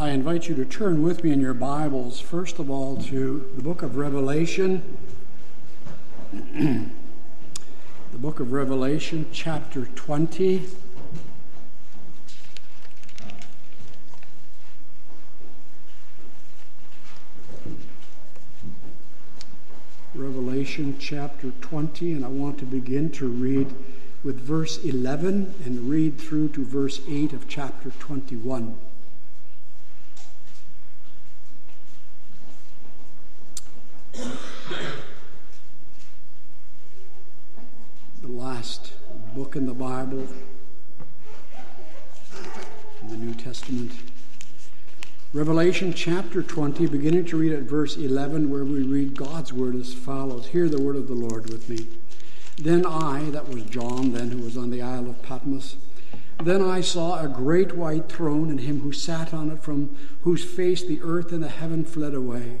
I invite you to turn with me in your Bibles, first of all, to the book of Revelation. the book of Revelation, chapter 20. Revelation chapter 20, and I want to begin to read with verse 11 and read through to verse 8 of chapter 21. The last book in the Bible, in the New Testament. Revelation chapter 20, beginning to read at verse 11, where we read God's word as follows Hear the word of the Lord with me. Then I, that was John then, who was on the Isle of Patmos, then I saw a great white throne and him who sat on it, from whose face the earth and the heaven fled away.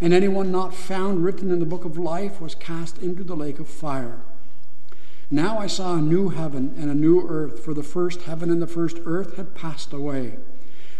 And anyone not found written in the book of life was cast into the lake of fire. Now I saw a new heaven and a new earth, for the first heaven and the first earth had passed away.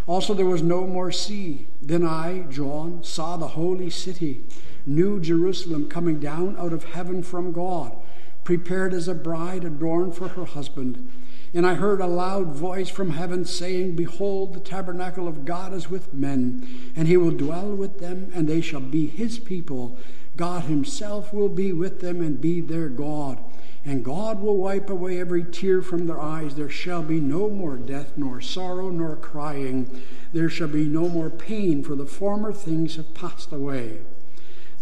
Also there was no more sea. Then I, John, saw the holy city, New Jerusalem, coming down out of heaven from God, prepared as a bride adorned for her husband. And I heard a loud voice from heaven saying, Behold, the tabernacle of God is with men, and he will dwell with them, and they shall be his people. God himself will be with them and be their God and God will wipe away every tear from their eyes. There shall be no more death, nor sorrow, nor crying. There shall be no more pain, for the former things have passed away.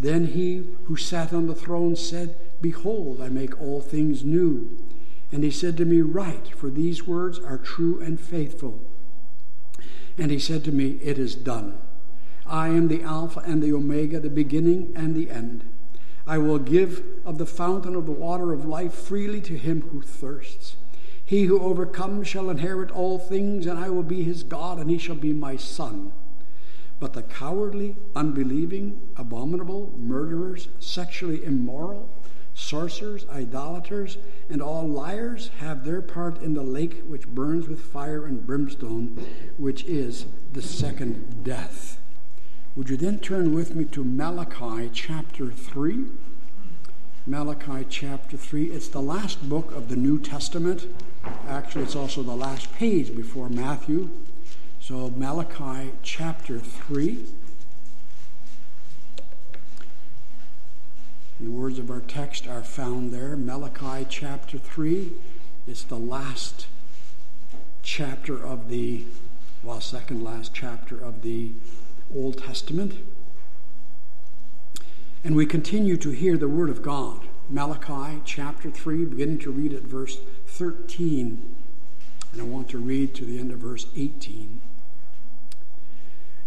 Then he who sat on the throne said, Behold, I make all things new. And he said to me, Write, for these words are true and faithful. And he said to me, It is done. I am the Alpha and the Omega, the beginning and the end. I will give of the fountain of the water of life freely to him who thirsts. He who overcomes shall inherit all things, and I will be his God, and he shall be my son. But the cowardly, unbelieving, abominable, murderers, sexually immoral, sorcerers, idolaters, and all liars have their part in the lake which burns with fire and brimstone, which is the second death. Would you then turn with me to Malachi chapter 3? Malachi chapter 3. It's the last book of the New Testament. Actually, it's also the last page before Matthew. So, Malachi chapter 3. The words of our text are found there. Malachi chapter 3. It's the last chapter of the, well, second last chapter of the Old Testament. And we continue to hear the Word of God. Malachi chapter 3, beginning to read at verse 13. And I want to read to the end of verse 18.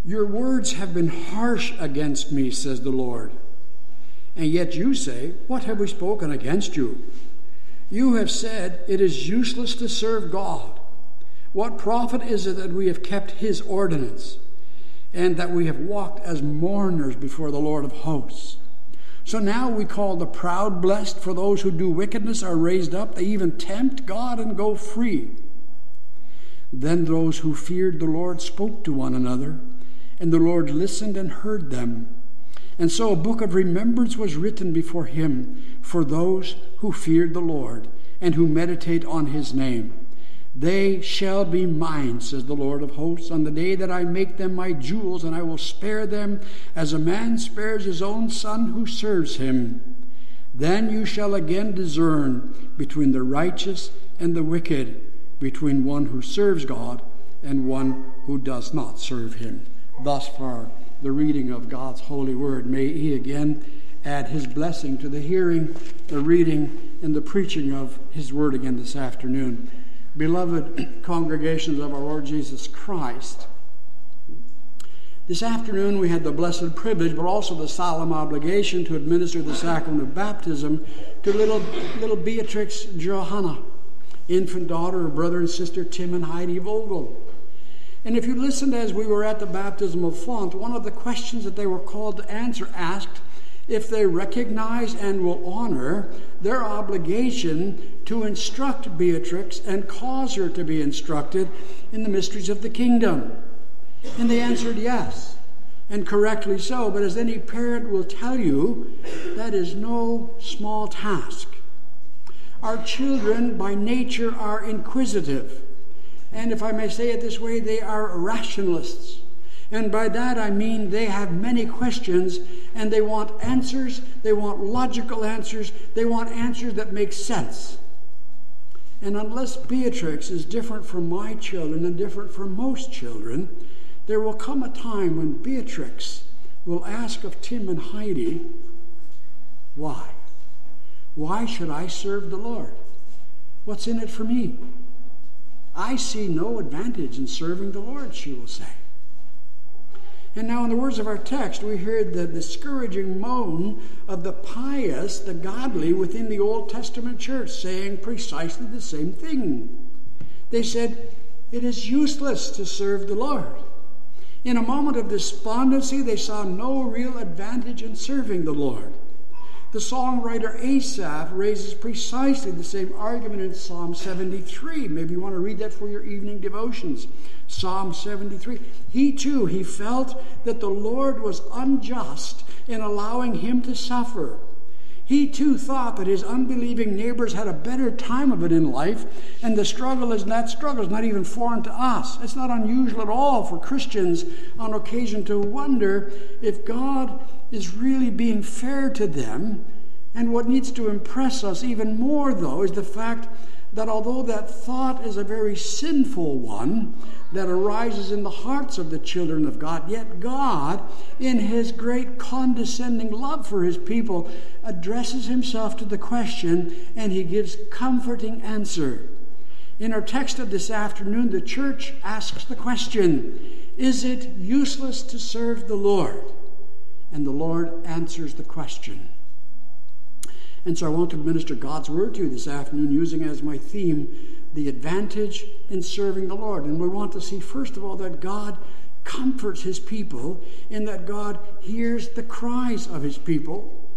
Your words have been harsh against me, says the Lord. And yet you say, What have we spoken against you? You have said, It is useless to serve God. What profit is it that we have kept his ordinance? and that we have walked as mourners before the Lord of hosts. So now we call the proud blessed, for those who do wickedness are raised up. They even tempt God and go free. Then those who feared the Lord spoke to one another, and the Lord listened and heard them. And so a book of remembrance was written before him for those who feared the Lord and who meditate on his name. They shall be mine, says the Lord of hosts, on the day that I make them my jewels, and I will spare them as a man spares his own son who serves him. Then you shall again discern between the righteous and the wicked, between one who serves God and one who does not serve him. Thus far, the reading of God's holy word. May He again add His blessing to the hearing, the reading, and the preaching of His word again this afternoon beloved congregations of our Lord Jesus Christ, This afternoon, we had the blessed privilege, but also the solemn obligation to administer the sacrament of baptism to little, little Beatrix Johanna, infant daughter of brother and sister Tim and Heidi Vogel. And if you listened as we were at the baptism of font, one of the questions that they were called to answer asked if they recognize and will honor their obligation to instruct Beatrix and cause her to be instructed in the mysteries of the kingdom. And they answered yes, and correctly so. But as any parent will tell you, that is no small task. Our children, by nature, are inquisitive. And if I may say it this way, they are rationalists. And by that I mean they have many questions and they want answers. They want logical answers. They want answers that make sense. And unless Beatrix is different from my children and different from most children, there will come a time when Beatrix will ask of Tim and Heidi, Why? Why should I serve the Lord? What's in it for me? I see no advantage in serving the Lord, she will say. And now, in the words of our text, we hear the discouraging moan of the pious, the godly within the Old Testament church saying precisely the same thing. They said, It is useless to serve the Lord. In a moment of despondency, they saw no real advantage in serving the Lord. The songwriter Asaph raises precisely the same argument in Psalm 73. Maybe you want to read that for your evening devotions. Psalm 73. He too, he felt that the Lord was unjust in allowing him to suffer. He too thought that his unbelieving neighbors had a better time of it in life, and the struggle is that struggle is not even foreign to us. It's not unusual at all for Christians on occasion to wonder if God is really being fair to them. And what needs to impress us even more, though, is the fact that although that thought is a very sinful one that arises in the hearts of the children of God, yet God, in his great condescending love for his people, addresses himself to the question and he gives comforting answer. In our text of this afternoon, the church asks the question Is it useless to serve the Lord? And the Lord answers the question. And so I want to minister God's word to you this afternoon using as my theme the advantage in serving the Lord. And we want to see, first of all, that God comforts his people in that God hears the cries of his people.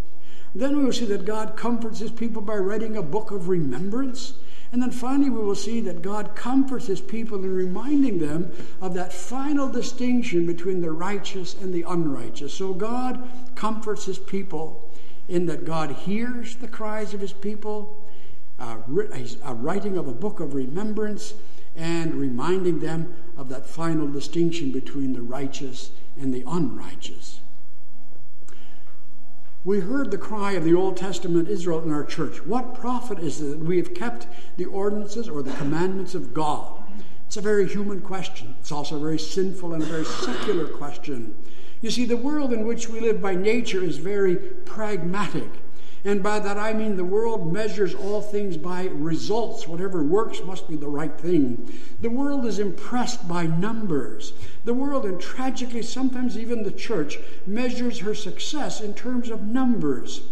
Then we will see that God comforts his people by writing a book of remembrance. And then finally, we will see that God comforts his people in reminding them of that final distinction between the righteous and the unrighteous. So God comforts his people in that God hears the cries of his people, a writing of a book of remembrance, and reminding them of that final distinction between the righteous and the unrighteous. We heard the cry of the Old Testament Israel in our church. What profit is it that we have kept the ordinances or the commandments of God? It's a very human question. It's also a very sinful and a very secular question. You see, the world in which we live by nature is very pragmatic. And by that I mean the world measures all things by results. Whatever works must be the right thing. The world is impressed by numbers. The world, and tragically sometimes even the church, measures her success in terms of numbers.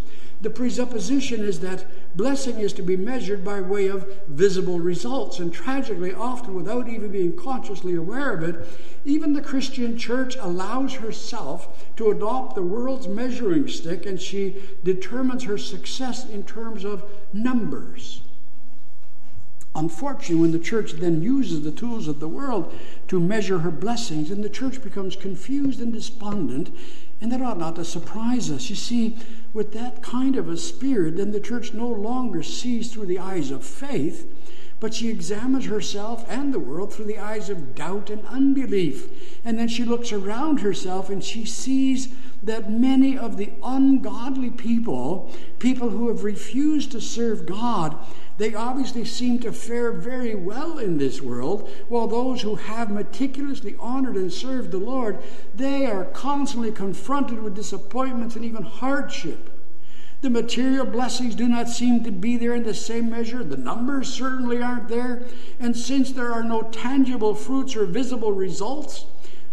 The presupposition is that blessing is to be measured by way of visible results, and tragically, often without even being consciously aware of it, even the Christian church allows herself to adopt the world's measuring stick and she determines her success in terms of numbers. Unfortunately, when the church then uses the tools of the world to measure her blessings, then the church becomes confused and despondent, and that ought not to surprise us. You see, with that kind of a spirit, then the church no longer sees through the eyes of faith, but she examines herself and the world through the eyes of doubt and unbelief. And then she looks around herself and she sees that many of the ungodly people, people who have refused to serve God, they obviously seem to fare very well in this world, while those who have meticulously honored and served the Lord, they are constantly confronted with disappointments and even hardship. The material blessings do not seem to be there in the same measure. The numbers certainly aren't there. And since there are no tangible fruits or visible results,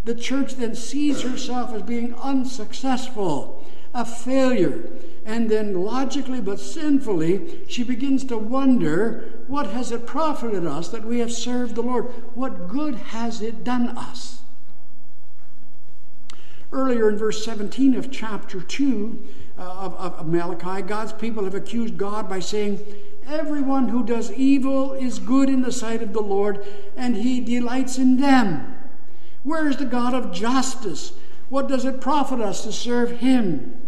The church then sees herself as being unsuccessful, a failure. And then, logically but sinfully, she begins to wonder what has it profited us that we have served the Lord? What good has it done us? Earlier in verse 17 of chapter 2 uh, of, of Malachi, God's people have accused God by saying, Everyone who does evil is good in the sight of the Lord, and he delights in them. Where is the God of justice? What does it profit us to serve him?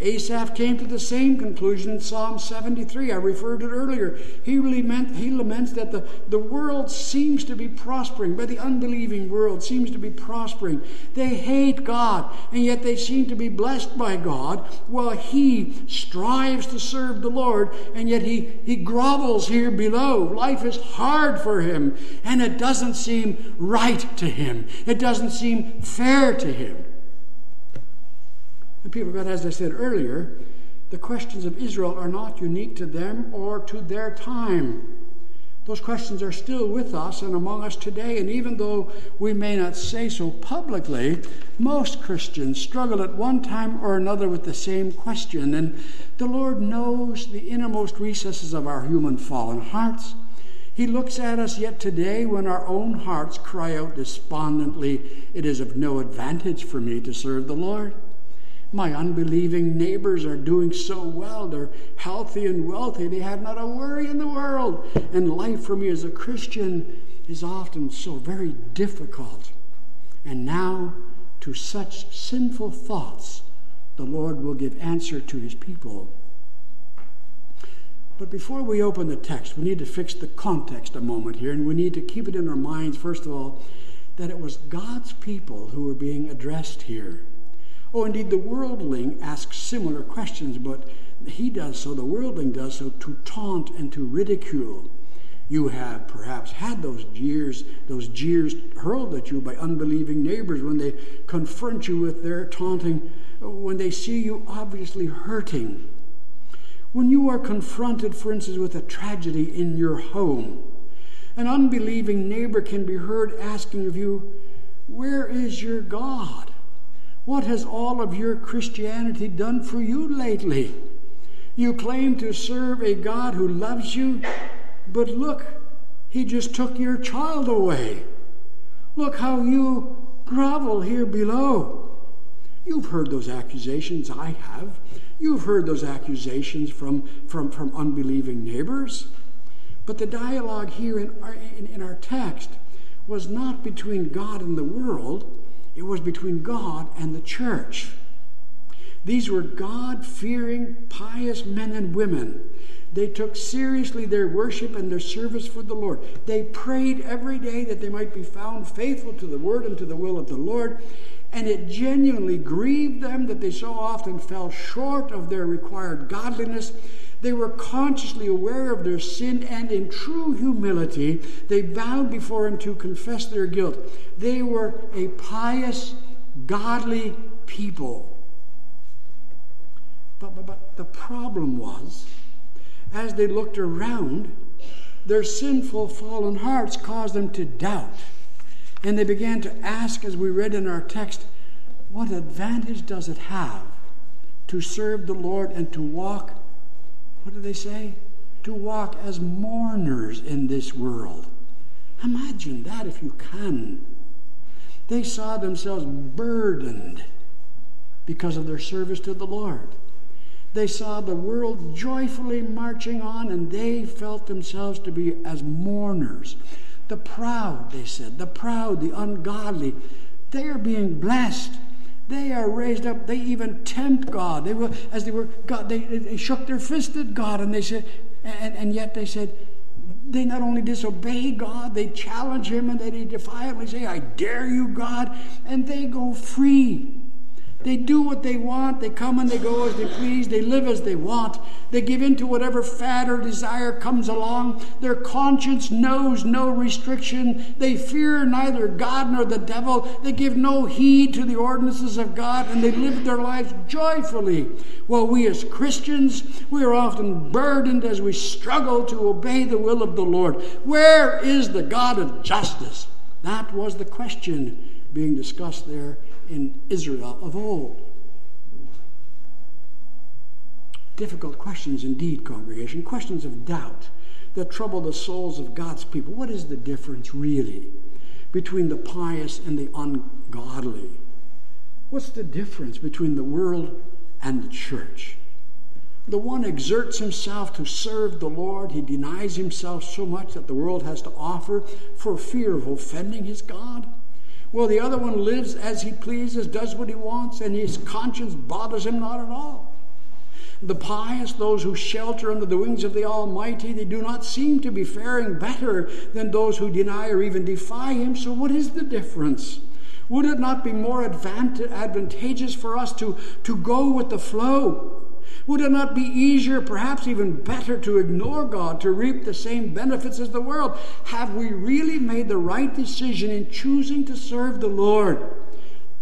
Asaph came to the same conclusion in Psalm 73. I referred to it earlier. He, lament, he laments that the, the world seems to be prospering, but the unbelieving world seems to be prospering. They hate God, and yet they seem to be blessed by God, while he strives to serve the Lord, and yet he, he grovels here below. Life is hard for him, and it doesn't seem right to him, it doesn't seem fair to him. The people of God, as I said earlier, the questions of Israel are not unique to them or to their time. Those questions are still with us and among us today, and even though we may not say so publicly, most Christians struggle at one time or another with the same question. And the Lord knows the innermost recesses of our human fallen hearts. He looks at us yet today when our own hearts cry out despondently, It is of no advantage for me to serve the Lord. My unbelieving neighbors are doing so well. They're healthy and wealthy. They have not a worry in the world. And life for me as a Christian is often so very difficult. And now, to such sinful thoughts, the Lord will give answer to his people. But before we open the text, we need to fix the context a moment here, and we need to keep it in our minds, first of all, that it was God's people who were being addressed here. Oh, indeed, the worldling asks similar questions, but he does so, the worldling does so, to taunt and to ridicule. You have perhaps had those jeers, those jeers hurled at you by unbelieving neighbors when they confront you with their taunting, when they see you obviously hurting. When you are confronted, for instance, with a tragedy in your home, an unbelieving neighbor can be heard asking of you, Where is your God? What has all of your Christianity done for you lately? You claim to serve a God who loves you, but look, he just took your child away. Look how you grovel here below. You've heard those accusations, I have. You've heard those accusations from, from, from unbelieving neighbors. But the dialogue here in our, in, in our text was not between God and the world, it was between God and the church. These were God fearing, pious men and women. They took seriously their worship and their service for the Lord. They prayed every day that they might be found faithful to the word and to the will of the Lord. And it genuinely grieved them that they so often fell short of their required godliness they were consciously aware of their sin, and in true humility, they bowed before Him to confess their guilt. They were a pious, godly people. But, but, but the problem was, as they looked around, their sinful, fallen hearts caused them to doubt. And they began to ask, as we read in our text, what advantage does it have to serve the Lord and to walk what do they say? To walk as mourners in this world. Imagine that if you can. They saw themselves burdened because of their service to the Lord. They saw the world joyfully marching on, and they felt themselves to be as mourners. The proud, they said, the proud, the ungodly, they are being blessed they are raised up. They even tempt God. They were, as they were, God, they, they shook their fist at God, and they said, and, and yet they said, they not only disobey God, they challenge Him, and they defiantly say, "I dare you, God," and they go free. They do what they want. They come and they go as they please. They live as they want. They give in to whatever fad or desire comes along. Their conscience knows no restriction. They fear neither God nor the devil. They give no heed to the ordinances of God and they live their lives joyfully. While we as Christians, we are often burdened as we struggle to obey the will of the Lord. Where is the God of justice? That was the question being discussed there in Israel of old. Difficult questions indeed, congregation, questions of doubt that trouble the souls of God's people. What is the difference really between the pious and the ungodly? What's the difference between the world and the church? The one exerts himself to serve the Lord. He denies himself so much that the world has to offer for fear of offending his God. Well, the other one lives as he pleases, does what he wants, and his conscience bothers him not at all. The pious, those who shelter under the wings of the Almighty, they do not seem to be faring better than those who deny or even defy Him. So, what is the difference? Would it not be more advantageous for us to, to go with the flow? Would it not be easier, perhaps even better, to ignore God to reap the same benefits as the world? Have we really made the right decision in choosing to serve the Lord?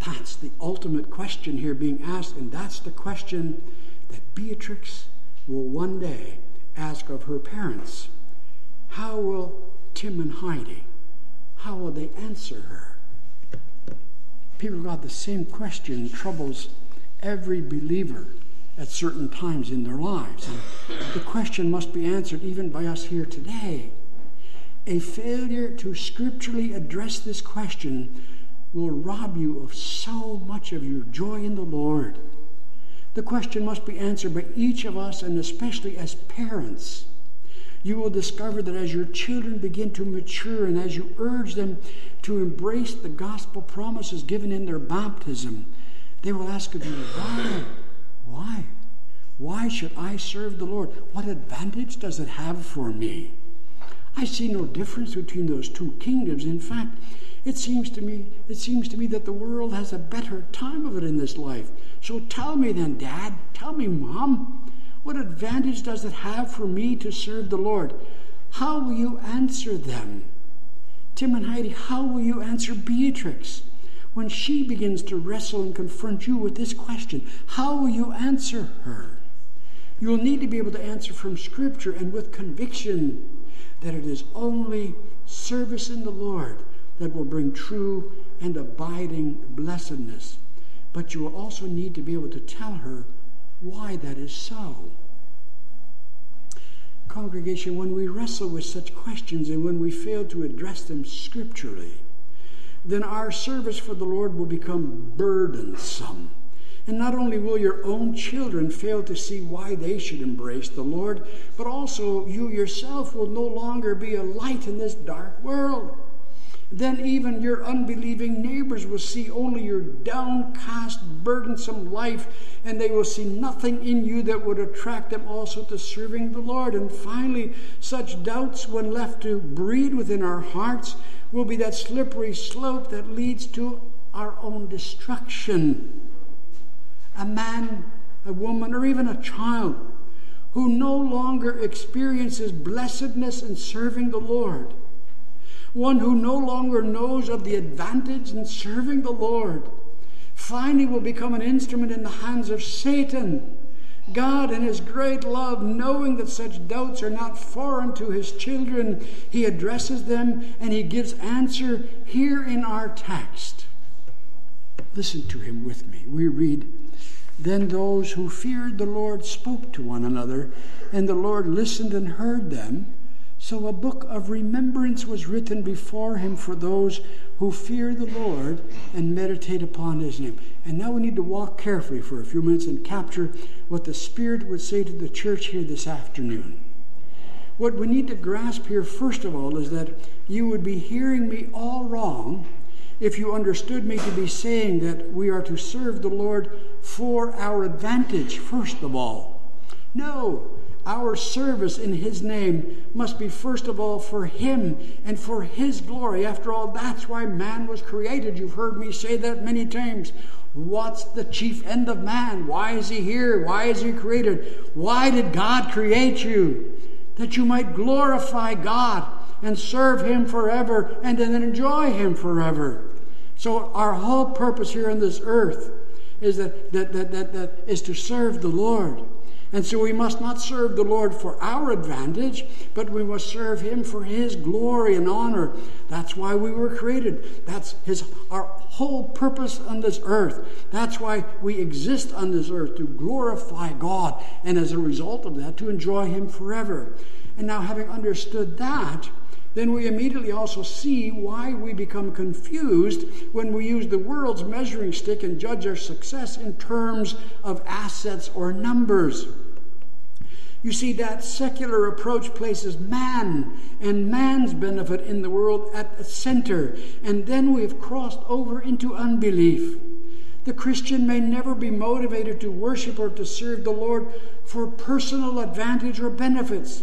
That's the ultimate question here being asked, and that's the question that Beatrix will one day ask of her parents. How will Tim and Heidi, how will they answer her? People got the same question troubles every believer at certain times in their lives. And the question must be answered even by us here today. A failure to scripturally address this question will rob you of so much of your joy in the Lord. The question must be answered by each of us, and especially as parents. You will discover that as your children begin to mature and as you urge them to embrace the gospel promises given in their baptism, they will ask of you, why? Why? Why should I serve the Lord? What advantage does it have for me? I see no difference between those two kingdoms. In fact, it seems to me it seems to me that the world has a better time of it in this life. So tell me then, Dad, tell me, Mom, what advantage does it have for me to serve the Lord? How will you answer them? Tim and Heidi, how will you answer Beatrix? When she begins to wrestle and confront you with this question, how will you answer her? You'll need to be able to answer from Scripture and with conviction that it is only service in the Lord that will bring true and abiding blessedness. But you will also need to be able to tell her why that is so. Congregation, when we wrestle with such questions and when we fail to address them scripturally, then our service for the Lord will become burdensome. And not only will your own children fail to see why they should embrace the Lord, but also you yourself will no longer be a light in this dark world. Then even your unbelieving neighbors will see only your downcast, burdensome life, and they will see nothing in you that would attract them also to serving the Lord. And finally, such doubts, when left to breed within our hearts, will be that slippery slope that leads to our own destruction. A man, a woman, or even a child who no longer experiences blessedness in serving the Lord, one who no longer knows of the advantage in serving the Lord, finally will become an instrument in the hands of Satan God, in His great love, knowing that such doubts are not foreign to His children, He addresses them and He gives answer here in our text. Listen to Him with me. We read, Then those who feared the Lord spoke to one another, and the Lord listened and heard them. So a book of remembrance was written before him for those who fear the Lord and meditate upon his name. And now we need to walk carefully for a few minutes and capture what the Spirit would say to the church here this afternoon. What we need to grasp here, first of all, is that you would be hearing me all wrong if you understood me to be saying that we are to serve the Lord for our advantage, first of all. No, our service in His name must be first of all for Him and for His glory. After all, that's why man was created. You've heard me say that many times. What's the chief end of man? Why is he here? Why is he created? Why did God create you? That you might glorify God and serve Him forever and then enjoy Him forever. So, our whole purpose here on this earth is that, that, that, that, that is to serve the Lord. And so we must not serve the Lord for our advantage, but we must serve Him for His glory and honor. That's why we were created. That's His our whole purpose on this earth. That's why we exist on this earth, to glorify God, and as a result of that, to enjoy Him forever. And now, having understood that, then we immediately also see why we become confused when we use the world's measuring stick and judge our success in terms of assets or numbers. You see, that secular approach places man and man's benefit in the world at the center, and then we've crossed over into unbelief. The Christian may never be motivated to worship or to serve the Lord for personal advantage or benefits.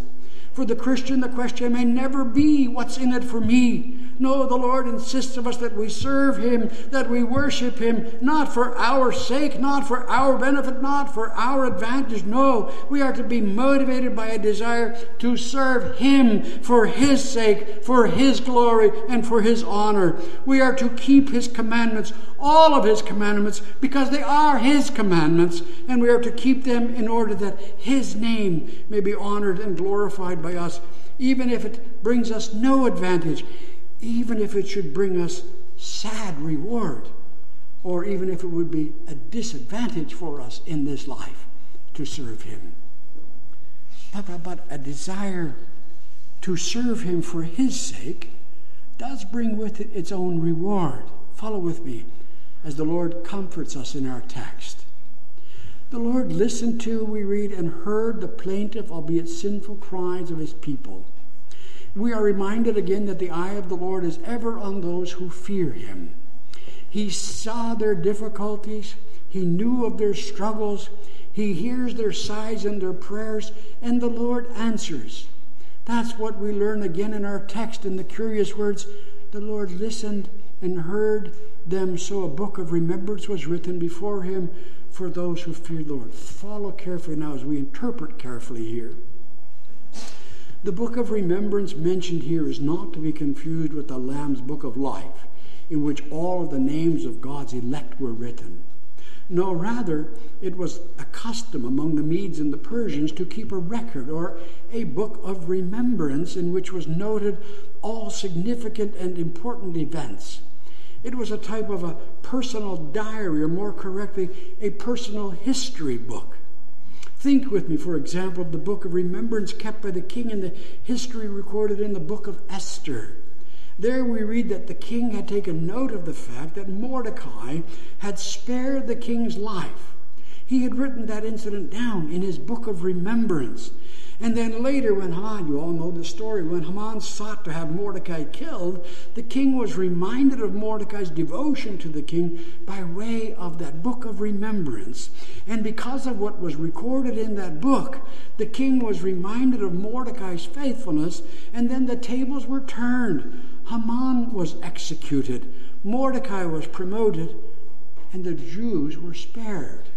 For the Christian, the question may never be, What's in it for me? No, the Lord insists of us that we serve Him, that we worship Him, not for our sake, not for our benefit, not for our advantage. No, we are to be motivated by a desire to serve Him for His sake, for His glory, and for His honor. We are to keep His commandments, all of His commandments, because they are His commandments, and we are to keep them in order that His name may be honored and glorified by us, even if it brings us no advantage, even if it should bring us sad reward, or even if it would be a disadvantage for us in this life to serve Him. But, but, but a desire to serve Him for His sake does bring with it its own reward. Follow with me as the Lord comforts us in our text. The Lord listened to, we read, and heard the plaintive, albeit sinful, cries of his people. We are reminded again that the eye of the Lord is ever on those who fear him. He saw their difficulties, he knew of their struggles, he hears their sighs and their prayers, and the Lord answers. That's what we learn again in our text in the curious words the Lord listened and heard them, so a book of remembrance was written before him for those who fear the Lord. Follow carefully now as we interpret carefully here. The book of remembrance mentioned here is not to be confused with the Lamb's book of life, in which all of the names of God's elect were written. No, rather, it was a custom among the Medes and the Persians to keep a record or a book of remembrance in which was noted all significant and important events it was a type of a personal diary, or more correctly, a personal history book. Think with me, for example, of the book of remembrance kept by the king and the history recorded in the book of Esther. There we read that the king had taken note of the fact that Mordecai had spared the king's life. He had written that incident down in his book of remembrance. And then later, when Haman, you all know the story, when Haman sought to have Mordecai killed, the king was reminded of Mordecai's devotion to the king by way of that book of remembrance. And because of what was recorded in that book, the king was reminded of Mordecai's faithfulness, and then the tables were turned. Haman was executed, Mordecai was promoted, and the Jews were spared.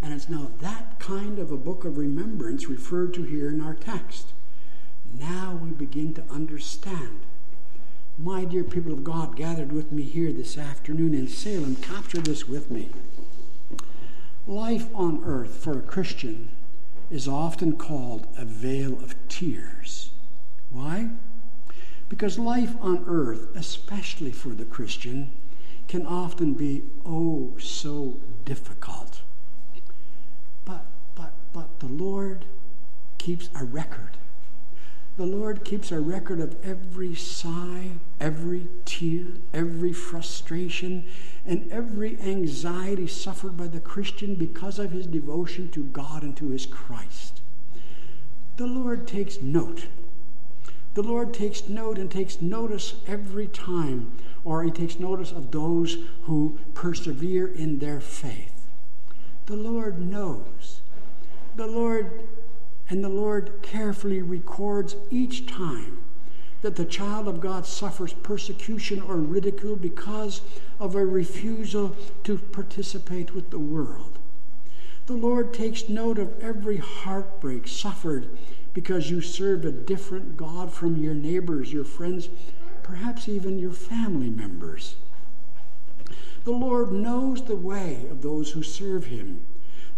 And it's now that kind of a book of remembrance referred to here in our text. Now we begin to understand. My dear people of God gathered with me here this afternoon in Salem, capture this with me. Life on earth for a Christian is often called a vale of tears. Why? Because life on earth, especially for the Christian, can often be oh so difficult. But the Lord keeps a record. The Lord keeps a record of every sigh, every tear, every frustration, and every anxiety suffered by the Christian because of his devotion to God and to his Christ. The Lord takes note. The Lord takes note and takes notice every time, or he takes notice of those who persevere in their faith. The Lord knows the Lord and the Lord carefully records each time that the child of God suffers persecution or ridicule because of a refusal to participate with the world. The Lord takes note of every heartbreak suffered because you served a different God from your neighbors, your friends, perhaps even your family members. The Lord knows the way of those who serve Him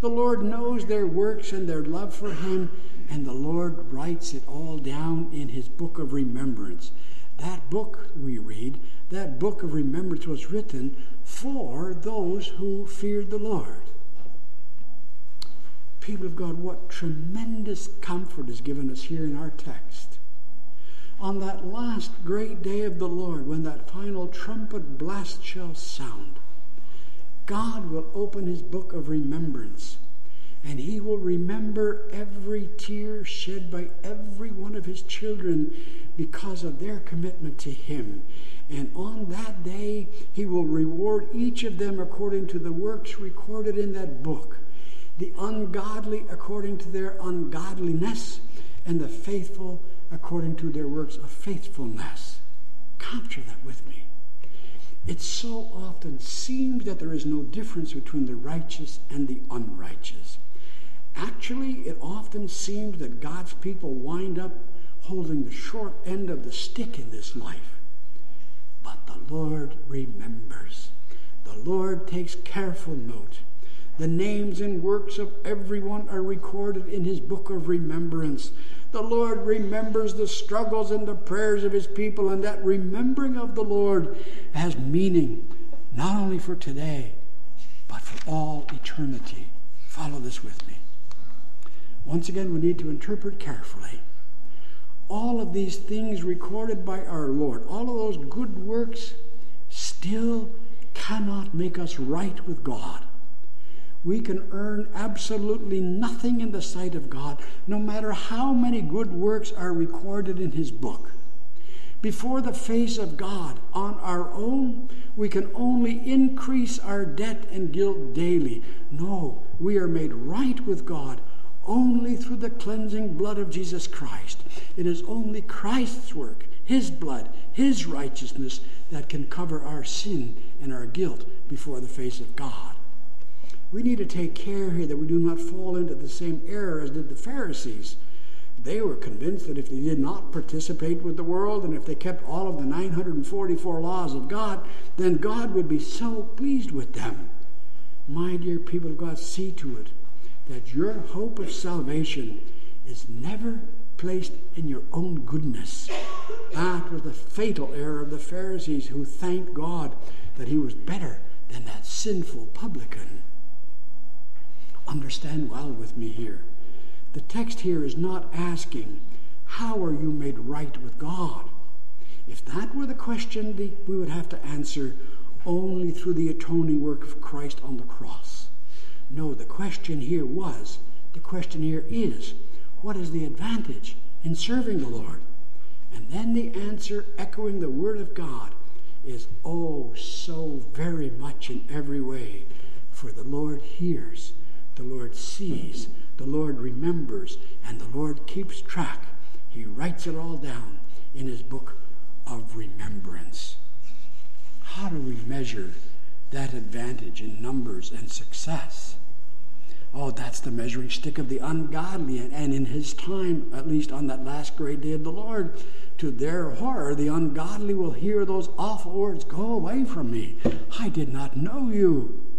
the Lord knows their works and their love for Him, and the Lord writes it all down in His book of remembrance. that book we read, that book of remembrance was written for those who feared the Lord. People of God, what tremendous comfort is given us here in our text. On that last great day of the Lord, when that final trumpet blast shall sound, God will open his book of remembrance and he will remember every tear shed by every one of his children because of their commitment to him. And on that day, he will reward each of them according to the works recorded in that book the ungodly according to their ungodliness, and the faithful according to their works of faithfulness. Capture that with me. It so often seems that there is no difference between the righteous and the unrighteous. Actually, it often seems that God's people wind up holding the short end of the stick in this life. But the Lord remembers. The Lord takes careful note. The names and works of everyone are recorded in his book of remembrance. The Lord remembers the struggles and the prayers of his people, and that remembering of the Lord has meaning not only for today, but for all eternity. Follow this with me. Once again, we need to interpret carefully. All of these things recorded by our Lord, all of those good works, still cannot make us right with God. We can earn absolutely nothing in the sight of God, no matter how many good works are recorded in His book. Before the face of God, on our own, we can only increase our debt and guilt daily. No, we are made right with God only through the cleansing blood of Jesus Christ. It is only Christ's work, His blood, His righteousness that can cover our sin and our guilt before the face of God. We need to take care here that we do not fall into the same error as did the Pharisees. They were convinced that if they did not participate with the world and if they kept all of the 944 laws of God, then God would be so pleased with them. My dear people of God, see to it that your hope of salvation is never placed in your own goodness. That was the fatal error of the Pharisees who thanked God that he was better than that sinful publican. Understand well with me here. The text here is not asking, How are you made right with God? If that were the question, we would have to answer only through the atoning work of Christ on the cross. No, the question here was, the question here is, what is the advantage in serving the Lord? And then the answer, echoing the Word of God, is oh, so very much in every way. For the Lord hears, the Lord sees, the Lord remembers, and the Lord keeps track. He writes it all down in His book of remembrance. How do we measure that advantage in numbers and success? Oh, that's the measuring stick of the ungodly. And in his time, at least on that last great day of the Lord, to their horror, the ungodly will hear those awful words Go away from me. I did not know you.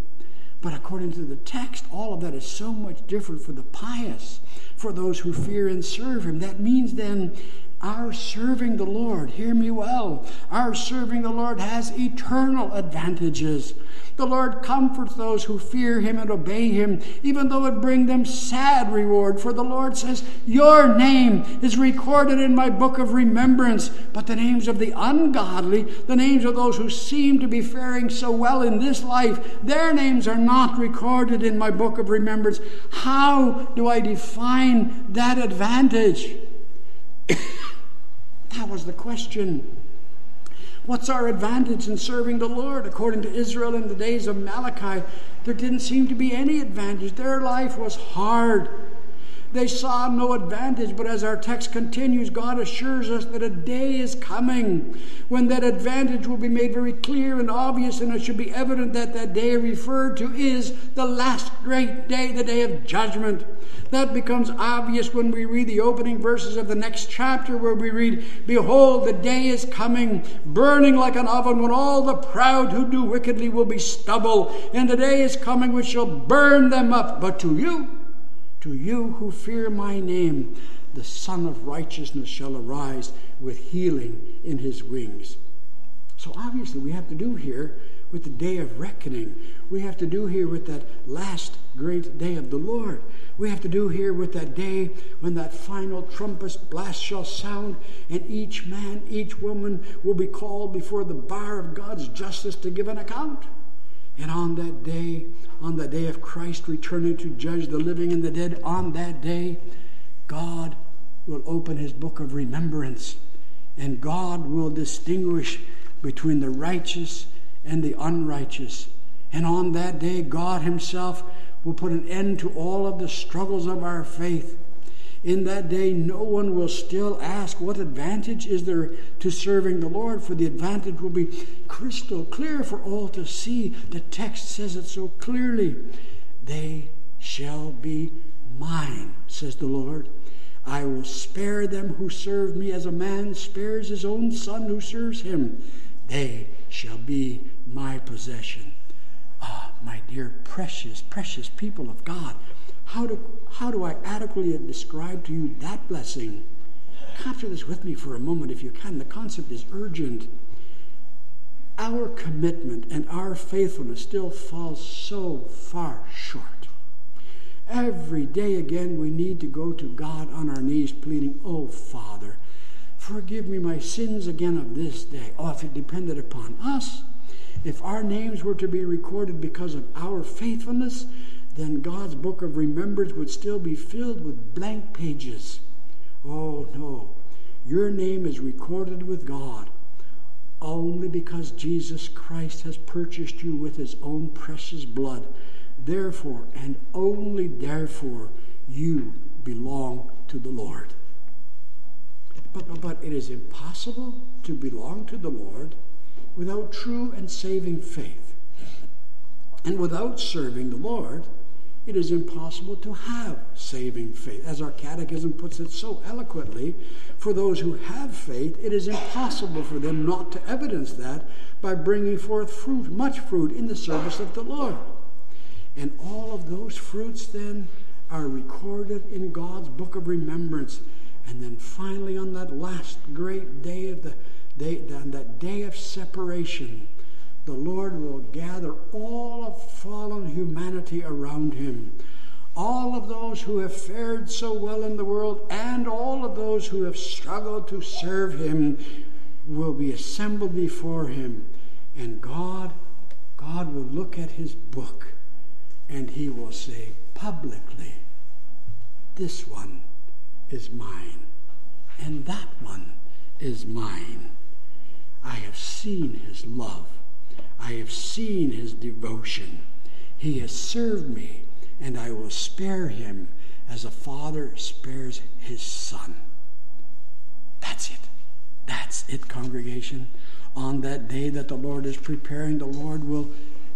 But according to the text, all of that is so much different for the pious, for those who fear and serve him. That means then our serving the Lord, hear me well, our serving the Lord has eternal advantages. The Lord comforts those who fear him and obey him, even though it bring them sad reward. For the Lord says, Your name is recorded in my book of remembrance. But the names of the ungodly, the names of those who seem to be faring so well in this life, their names are not recorded in my book of remembrance. How do I define that advantage? That was the question. What's our advantage in serving the Lord? According to Israel in the days of Malachi, there didn't seem to be any advantage. Their life was hard. They saw no advantage, but as our text continues, God assures us that a day is coming when that advantage will be made very clear and obvious, and it should be evident that that day referred to is the last great day, the day of judgment. That becomes obvious when we read the opening verses of the next chapter, where we read, Behold, the day is coming, burning like an oven, when all the proud who do wickedly will be stubble, and the day is coming which shall burn them up. But to you, to you who fear my name, the Sun of Righteousness shall arise with healing in his wings. So obviously, we have to do here with the day of reckoning. We have to do here with that last great day of the Lord. We have to do here with that day when that final trumpet blast shall sound, and each man, each woman will be called before the bar of God's justice to give an account. And on that day, on the day of Christ returning to judge the living and the dead, on that day, God will open his book of remembrance, and God will distinguish between the righteous and the unrighteous. And on that day, God Himself will put an end to all of the struggles of our faith. In that day, no one will still ask, What advantage is there to serving the Lord? For the advantage will be crystal clear for all to see. The text says it so clearly. They shall be mine, says the Lord. I will spare them who serve me as a man spares his own son who serves him. They shall be my possession. Ah, my dear, precious, precious people of God, how do, how do I adequately describe to you that blessing? Capture this with me for a moment if you can. The concept is urgent. Our commitment and our faithfulness still falls so far short. Every day again, we need to go to God on our knees, pleading, Oh, Father, forgive me my sins again of this day. Oh, if it depended upon us, if our names were to be recorded because of our faithfulness, then God's book of remembrance would still be filled with blank pages. Oh, no. Your name is recorded with God only because Jesus Christ has purchased you with his own precious blood. Therefore, and only therefore, you belong to the Lord. But, but, but it is impossible to belong to the Lord without true and saving faith. And without serving the Lord, it is impossible to have saving faith. As our catechism puts it so eloquently, for those who have faith, it is impossible for them not to evidence that by bringing forth fruit, much fruit, in the service of the Lord. And all of those fruits then are recorded in God's book of remembrance. And then finally, on that last great day of the day, that day of separation, the Lord will gather all of fallen humanity around him. All of those who have fared so well in the world and all of those who have struggled to serve him will be assembled before him. And God, God will look at his book and he will say publicly, This one is mine, and that one is mine. I have seen his love, I have seen his devotion. He has served me, and I will spare him as a father spares his son. That's it. That's it, congregation. On that day that the Lord is preparing, the Lord will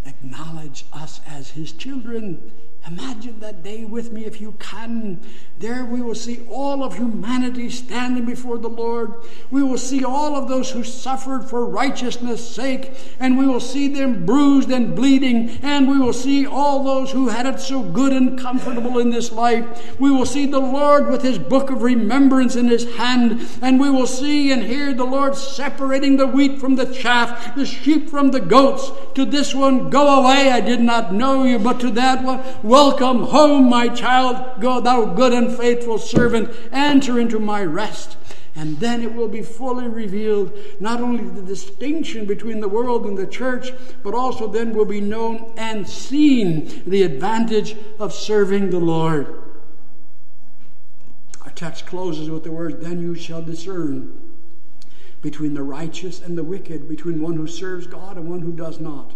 acknowledge us as his children. Imagine that day with me if you can. There we will see all of humanity standing before the Lord. We will see all of those who suffered for righteousness' sake, and we will see them bruised and bleeding, and we will see all those who had it so good and comfortable in this life. We will see the Lord with his book of remembrance in his hand, and we will see and hear the Lord separating the wheat from the chaff, the sheep from the goats. To this one, go away, I did not know you, but to that one, Welcome home, my child. Go, thou good and faithful servant. Enter into my rest. And then it will be fully revealed not only the distinction between the world and the church, but also then will be known and seen the advantage of serving the Lord. Our text closes with the words, Then you shall discern between the righteous and the wicked, between one who serves God and one who does not.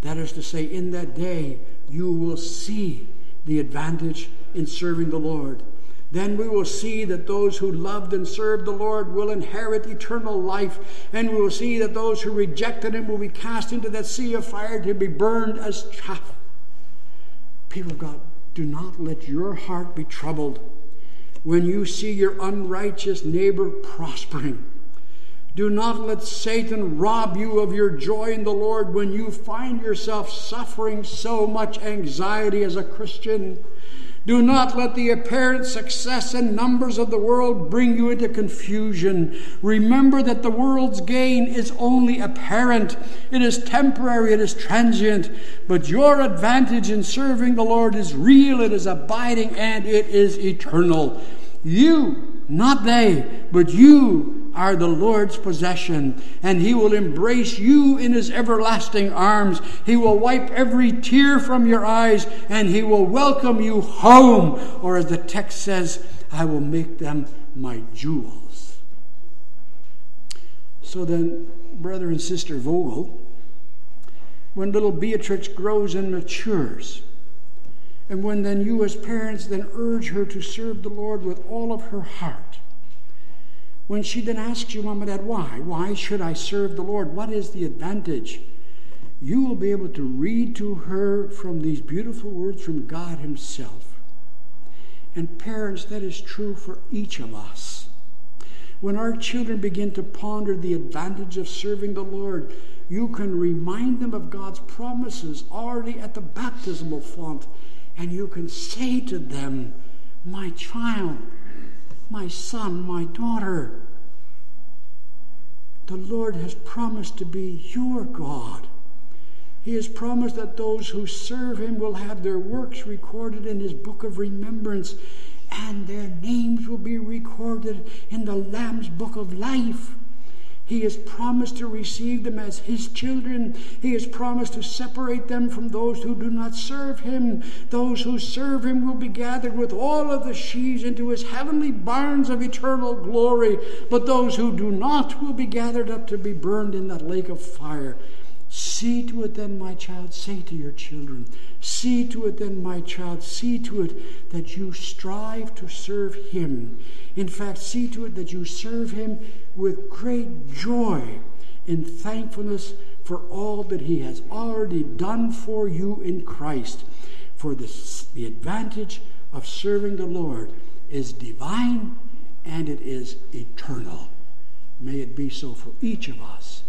That is to say, in that day, you will see the advantage in serving the Lord. Then we will see that those who loved and served the Lord will inherit eternal life, and we will see that those who rejected Him will be cast into that sea of fire to be burned as chaff. People of God, do not let your heart be troubled when you see your unrighteous neighbor prospering. Do not let Satan rob you of your joy in the Lord when you find yourself suffering so much anxiety as a Christian. Do not let the apparent success and numbers of the world bring you into confusion. Remember that the world's gain is only apparent, it is temporary, it is transient. But your advantage in serving the Lord is real, it is abiding, and it is eternal. You, not they, but you are the Lord's possession, and He will embrace you in His everlasting arms. He will wipe every tear from your eyes, and He will welcome you home. Or as the text says, I will make them my jewels. So then, brother and sister Vogel, when little Beatrix grows and matures, and when then you, as parents, then urge her to serve the Lord with all of her heart, when she then asks you, Mom and Dad, why? Why should I serve the Lord? What is the advantage? You will be able to read to her from these beautiful words from God Himself. And parents, that is true for each of us. When our children begin to ponder the advantage of serving the Lord, you can remind them of God's promises already at the baptismal font and you can say to them, My child, my son, my daughter, the Lord has promised to be your God. He has promised that those who serve Him will have their works recorded in His book of remembrance, and their names will be recorded in the Lamb's book of life. He has promised to receive them as His children. He has promised to separate them from those who do not serve Him. Those who serve Him will be gathered with all of the sheaves into His heavenly barns of eternal glory. But those who do not will be gathered up to be burned in that lake of fire. See to it then, my child, say to your children, see to it then, my child, see to it that you strive to serve Him. In fact, see to it that you serve Him with great joy in thankfulness for all that He has already done for you in Christ. For this, the advantage of serving the Lord is divine and it is eternal. May it be so for each of us